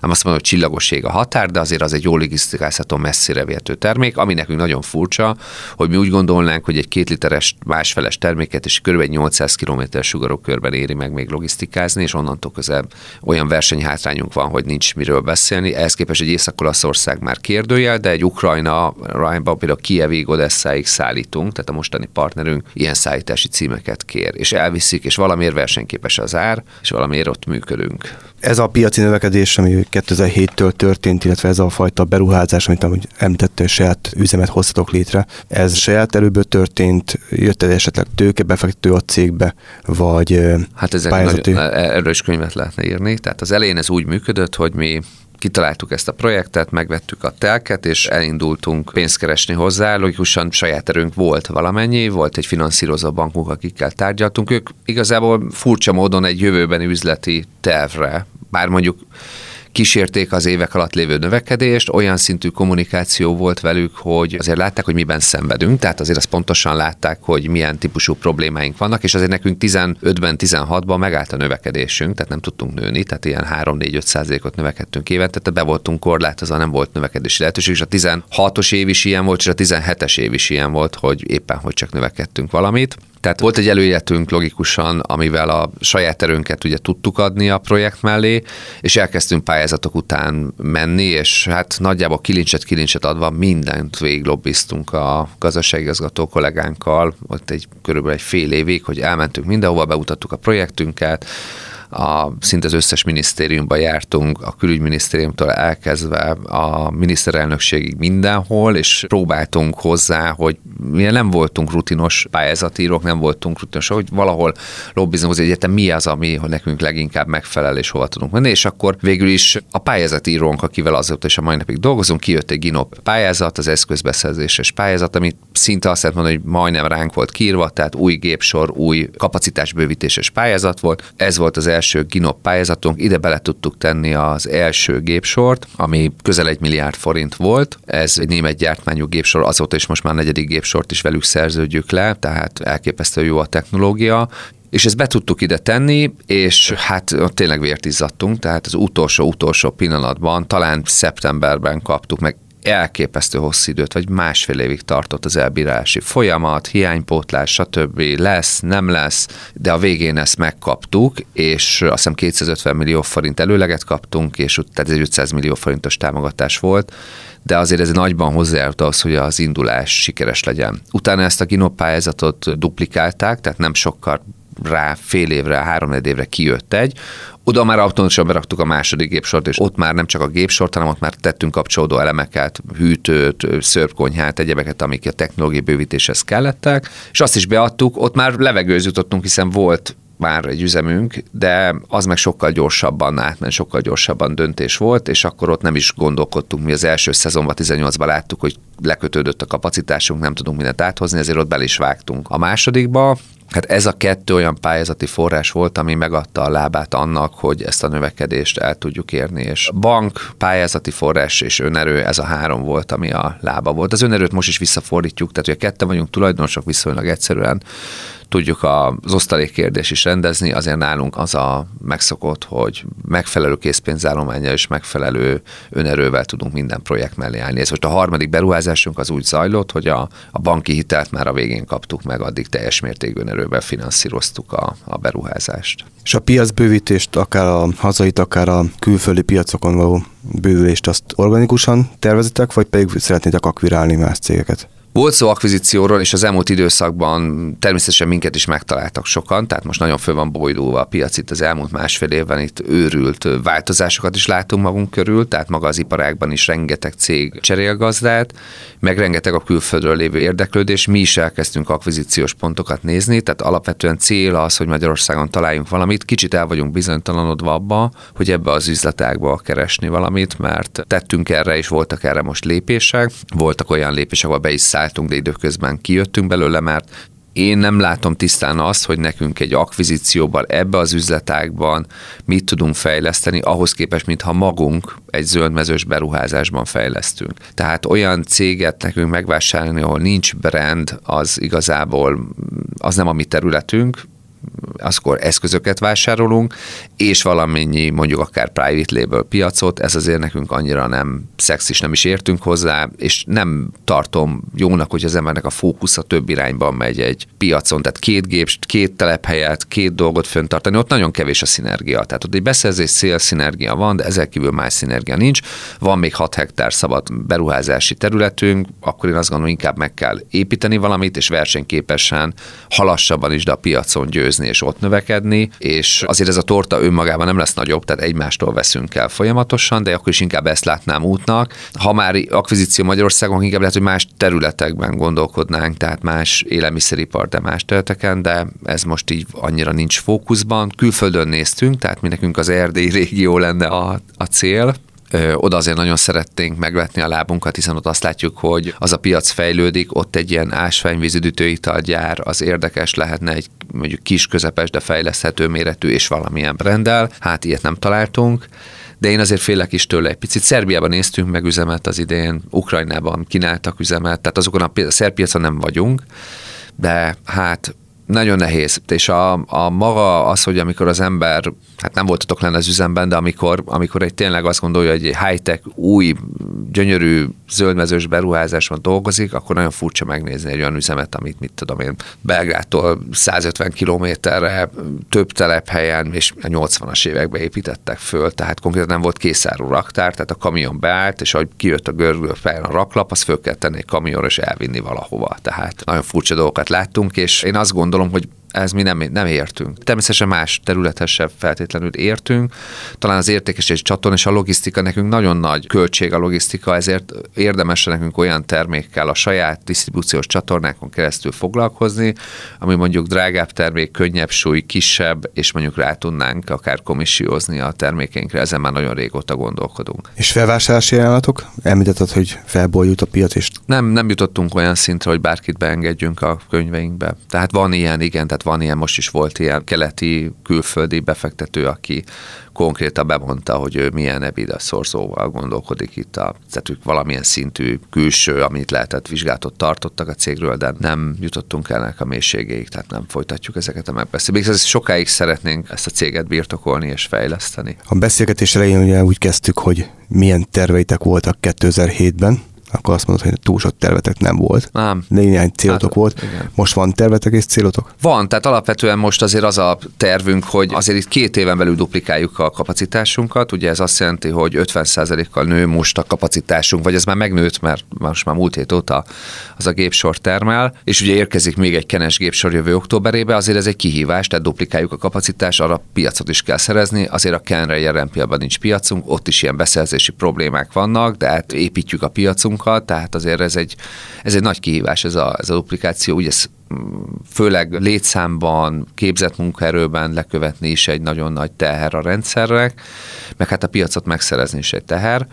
nem azt mondom, hogy csillagoség a határ, de azért az egy jó logisztikázható messzire vihető termék, ami nekünk nagyon furcsa, hogy mi úgy gondolnánk, hogy egy két literes másfeles terméket és kb. 800 km sugarokörben éri meg még logisztikázni, és onnantól közel olyan versenyhátrányunk van, hogy nincs miről beszélni, beszélni, ehhez képest egy Észak-Olaszország már kérdőjel, de egy Ukrajna, Rajnban például Kievig, Odesszáig szállítunk, tehát a mostani partnerünk ilyen szállítási címeket kér, és elviszik, és valamiért versenyképes az ár, és valamiért ott működünk.
Ez a piaci növekedés, ami 2007-től történt, illetve ez a fajta beruházás, amit amúgy említette, hogy saját üzemet hoztatok létre, ez saját erőből történt, jött ez esetleg tőkebefektető a cégbe, vagy
Hát ezek pályázati... nagyon erős könyvet lehetne írni. Tehát az elején ez úgy működött, hogy mi kitaláltuk ezt a projektet, megvettük a telket, és elindultunk pénzt keresni hozzá. Logikusan saját erőnk volt valamennyi, volt egy finanszírozó bankunk, akikkel tárgyaltunk. Ők igazából furcsa módon egy jövőbeni üzleti tervre, bár mondjuk kísérték az évek alatt lévő növekedést, olyan szintű kommunikáció volt velük, hogy azért látták, hogy miben szenvedünk, tehát azért azt pontosan látták, hogy milyen típusú problémáink vannak, és azért nekünk 15-ben, 16-ban megállt a növekedésünk, tehát nem tudtunk nőni, tehát ilyen 3-4-5 százalékot növekedtünk évente, tehát be voltunk korlátozva, nem volt növekedési lehetőség, és a 16-os év is ilyen volt, és a 17-es év is ilyen volt, hogy éppen hogy csak növekedtünk valamit. Tehát volt egy előéletünk logikusan, amivel a saját erőnket ugye tudtuk adni a projekt mellé, és elkezdtünk pályázatok után menni, és hát nagyjából kilincset kilincset adva mindent végiglobbiztunk a gazdaságigazgató kollégánkkal, ott egy körülbelül egy fél évig, hogy elmentünk mindenhova, beutattuk a projektünket, a, szinte az összes minisztériumban jártunk, a külügyminisztériumtól elkezdve a miniszterelnökségig mindenhol, és próbáltunk hozzá, hogy mi nem voltunk rutinos pályázatírók, nem voltunk rutinos, hogy valahol lobbizunk az egyetem, mi az, ami hogy nekünk leginkább megfelel, és hova tudunk menni, és akkor végül is a pályázatírónk, akivel azóta is a mai napig dolgozunk, kijött egy GINOP pályázat, az eszközbeszerzéses pályázat, ami szinte azt lehet mondani, hogy majdnem ránk volt kiírva, tehát új gépsor, új kapacitásbővítéses pályázat volt. Ez volt az első GINOP pályázatunk, ide bele tudtuk tenni az első gépsort, ami közel egy milliárd forint volt. Ez egy német gyártmányú gépsor, azóta is most már negyedik gépsort is velük szerződjük le, tehát elképesztő jó a technológia, és ezt be tudtuk ide tenni, és hát tényleg vért izzadtunk, tehát az utolsó-utolsó pillanatban, talán szeptemberben kaptuk meg elképesztő hosszú időt, vagy másfél évig tartott az elbírálási folyamat, hiánypótlás, stb. lesz, nem lesz, de a végén ezt megkaptuk, és azt hiszem 250 millió forint előleget kaptunk, és tehát ez egy 500 millió forintos támogatás volt, de azért ez nagyban hozzájárult az, hogy az indulás sikeres legyen. Utána ezt a Ginop pályázatot duplikálták, tehát nem sokkal rá fél évre, három évre kijött egy, oda már automatikusan beraktuk a második gépsort, és ott már nem csak a gépsort, hanem ott már tettünk kapcsolódó elemeket, hűtőt, szörpkonyhát, egyebeket, amik a technológiai bővítéshez kellettek, és azt is beadtuk, ott már levegőz hiszen volt már egy üzemünk, de az meg sokkal gyorsabban átment, sokkal gyorsabban döntés volt, és akkor ott nem is gondolkodtunk. Mi az első szezonban, 18-ban láttuk, hogy lekötődött a kapacitásunk, nem tudunk mindent áthozni, ezért ott bel is vágtunk. A másodikba Hát ez a kettő olyan pályázati forrás volt, ami megadta a lábát annak, hogy ezt a növekedést el tudjuk érni, és bank, pályázati forrás és önerő, ez a három volt, ami a lába volt. Az önerőt most is visszafordítjuk, tehát hogy a ketten vagyunk tulajdonosok viszonylag egyszerűen tudjuk az osztalék kérdés is rendezni, azért nálunk az a megszokott, hogy megfelelő készpénzállománya és megfelelő önerővel tudunk minden projekt mellé állni. Ez most a harmadik beruházásunk az úgy zajlott, hogy a, a banki hitelt már a végén kaptuk meg, addig teljes mértékű önerővel finanszíroztuk a, a beruházást.
És a piacbővítést, akár a hazait, akár a külföldi piacokon való bővülést azt organikusan tervezitek, vagy pedig szeretnétek akvirálni más cégeket?
Volt szó akvizícióról, és az elmúlt időszakban természetesen minket is megtaláltak sokan, tehát most nagyon föl van bojdulva a piac itt az elmúlt másfél évben, itt őrült változásokat is látunk magunk körül, tehát maga az iparágban is rengeteg cég cserél gazdát, meg rengeteg a külföldről lévő érdeklődés. Mi is elkezdtünk akvizíciós pontokat nézni, tehát alapvetően cél az, hogy Magyarországon találjunk valamit. Kicsit el vagyunk bizonytalanodva abba, hogy ebbe az üzletágba keresni valamit, mert tettünk erre, és voltak erre most lépések. Voltak olyan lépések, ahol be is szállt álltunk, de időközben kijöttünk belőle, mert én nem látom tisztán azt, hogy nekünk egy akvizícióban ebbe az üzletágban mit tudunk fejleszteni, ahhoz képest, mintha magunk egy zöldmezős beruházásban fejlesztünk. Tehát olyan céget nekünk megvásárolni, ahol nincs brand, az igazából az nem a mi területünk, akkor eszközöket vásárolunk, és valamennyi mondjuk akár private label piacot, ez azért nekünk annyira nem szexis, nem is értünk hozzá, és nem tartom jónak, hogy az embernek a fókusza több irányban megy egy piacon, tehát két gép, két telephelyet, két dolgot föntartani, ott nagyon kevés a szinergia. Tehát ott egy beszerzés szél szinergia van, de ezek kívül más szinergia nincs. Van még 6 hektár szabad beruházási területünk, akkor én azt gondolom, inkább meg kell építeni valamit, és versenyképesen, halassabban is, de a piacon győzni és ott növekedni, és azért ez a torta önmagában nem lesz nagyobb, tehát egymástól veszünk el folyamatosan, de akkor is inkább ezt látnám útnak. Ha már akvizíció Magyarországon, inkább lehet, hogy más területekben gondolkodnánk, tehát más élelmiszeripar, de más területeken, de ez most így annyira nincs fókuszban. Külföldön néztünk, tehát mi nekünk az erdélyi régió lenne a, a cél, oda azért nagyon szeretnénk megvetni a lábunkat, hiszen ott azt látjuk, hogy az a piac fejlődik, ott egy ilyen ásványvízüdítőitalgyár az érdekes lehetne egy mondjuk kis, közepes, de fejleszthető méretű és valamilyen rendel. Hát ilyet nem találtunk de én azért félek is tőle egy picit. Szerbiában néztünk meg üzemet az idén, Ukrajnában kínáltak üzemet, tehát azokon a szerb piacon nem vagyunk, de hát Nagyon nehéz. És a, a maga az, hogy amikor az ember, hát nem voltatok lenne az üzemben, de amikor, amikor egy tényleg azt gondolja, hogy egy high-tech, új, gyönyörű, zöldmezős beruházáson dolgozik, akkor nagyon furcsa megnézni egy olyan üzemet, amit mit tudom én, Belgrádtól 150 kilométerre, több telephelyen, és a 80-as években építettek föl, tehát konkrétan nem volt készárú raktár, tehát a kamion beállt, és ahogy kijött a görgő fején a raklap, az föl kell tenni egy kamionra és elvinni valahova. Tehát nagyon furcsa dolgokat láttunk, és én azt gondolom, hogy ez mi nem, nem értünk. Természetesen más területesebb feltétlenül értünk. Talán az értékesítés csatorn és a logisztika nekünk nagyon nagy költség a logisztika, ezért érdemes nekünk olyan termékkel a saját disztribúciós csatornákon keresztül foglalkozni, ami mondjuk drágább termék, könnyebb súly, kisebb, és mondjuk rá tudnánk akár komissiózni a termékeinkre, ezen már nagyon régóta gondolkodunk.
És felvásárlási ajánlatok? Említetted, hogy felbolyult a piac, és...
Nem, nem jutottunk olyan szintre, hogy bárkit beengedjünk a könyveinkbe. Tehát van ilyen, igen, tehát van ilyen, most is volt ilyen keleti, külföldi befektető, aki konkrétan bemondta, hogy ő milyen ebida szorzóval gondolkodik itt, a, tehát valamilyen szintű külső, amit lehetett vizsgálatot tartottak a cégről, de nem jutottunk el a mélységéig, tehát nem folytatjuk ezeket a megbeszéléseket. Sokáig szeretnénk ezt a céget birtokolni és fejleszteni.
A beszélgetés elején ugye úgy kezdtük, hogy milyen terveitek voltak 2007-ben, akkor azt mondod, hogy túl sok tervetek nem volt.
Nem.
Néhány célotok hát, volt. Igen. Most van tervetek és célotok?
Van, tehát alapvetően most azért az a tervünk, hogy azért itt két éven belül duplikáljuk a kapacitásunkat. Ugye ez azt jelenti, hogy 50%-kal nő most a kapacitásunk, vagy ez már megnőtt, mert most már múlt hét óta az a gépsor termel, és ugye érkezik még egy kenes gépsor jövő októberébe, azért ez egy kihívás, tehát duplikáljuk a kapacitást, arra piacot is kell szerezni, azért a Kenre jelen pillanatban nincs piacunk, ott is ilyen beszerzési problémák vannak, de hát építjük a piacunkat, tehát azért ez egy, ez egy nagy kihívás ez a, ez a duplikáció, ugye ez főleg létszámban, képzett munkaerőben lekövetni is egy nagyon nagy teher a rendszernek, meg hát a piacot megszerezni is egy teher.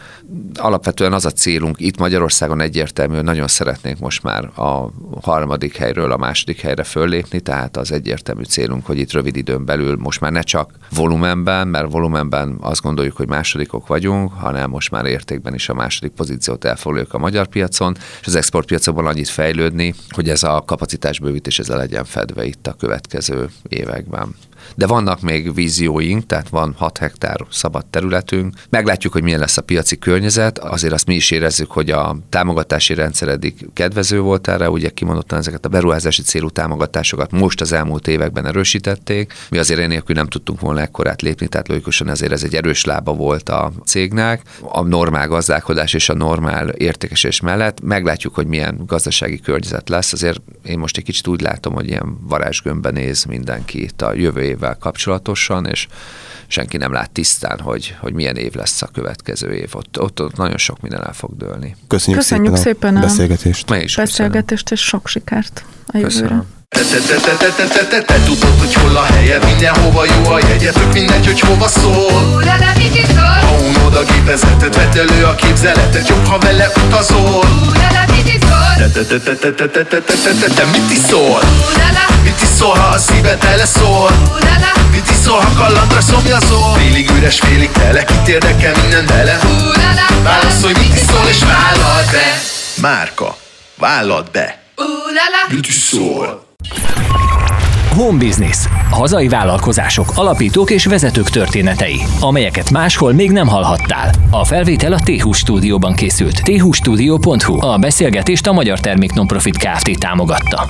Alapvetően az a célunk, itt Magyarországon egyértelmű, hogy nagyon szeretnénk most már a harmadik helyről a második helyre föllépni, tehát az egyértelmű célunk, hogy itt rövid időn belül most már ne csak volumenben, mert volumenben azt gondoljuk, hogy másodikok vagyunk, hanem most már értékben is a második pozíciót elfoglaljuk a magyar piacon, és az exportpiacokban annyit fejlődni, hogy ez a kapacitás bővítés ezzel legyen fedve itt a következő években. De vannak még vízióink, tehát van 6 hektár szabad területünk. Meglátjuk, hogy milyen lesz a piaci környezet. Azért azt mi is érezzük, hogy a támogatási rendszer eddig kedvező volt erre, ugye kimondottan ezeket a beruházási célú támogatásokat most az elmúlt években erősítették. Mi azért enélkül nem tudtunk volna ekkorát lépni, tehát logikusan ezért ez egy erős lába volt a cégnek. A normál gazdálkodás és a normál értékesés mellett meglátjuk, hogy milyen gazdasági környezet lesz. Azért én most egy kicsit úgy látom, hogy ilyen varázsgömbben néz mindenki itt a jövő évvel kapcsolatosan, és senki nem lát tisztán, hogy, hogy milyen év lesz a következő év. Ott, ott, ott nagyon sok minden el fog dőlni.
Köszönjük,
Köszönjük szépen, szépen a
beszélgetést.
A beszélgetést, és sok sikert a jövőre.
Te, te, te, te, te, te, te, te, te tudod, hogy hol a helye, mindenhova jó a jegye, tök mindegy, hogy hova szól. Ha unod a gépezetet, vedd elő a képzeletet, jobb, ha vele utazol. Te, te, te, te, te, te, te, te, te, te, te, te, mit iszol? Mit iszol, ha a szíved tele szól? Ha kalandra szomjazol? Félig üres, félig tele, kit érdekel minden bele? Válaszolj, mit iszol és vállald be Márka, vállald be Mit iszol?
Home Business. Hazai vállalkozások, alapítók és vezetők történetei, amelyeket máshol még nem hallhattál. A felvétel a t stúdióban készült. thstudio.hu. A beszélgetést a Magyar Termék Nonprofit Kft. támogatta.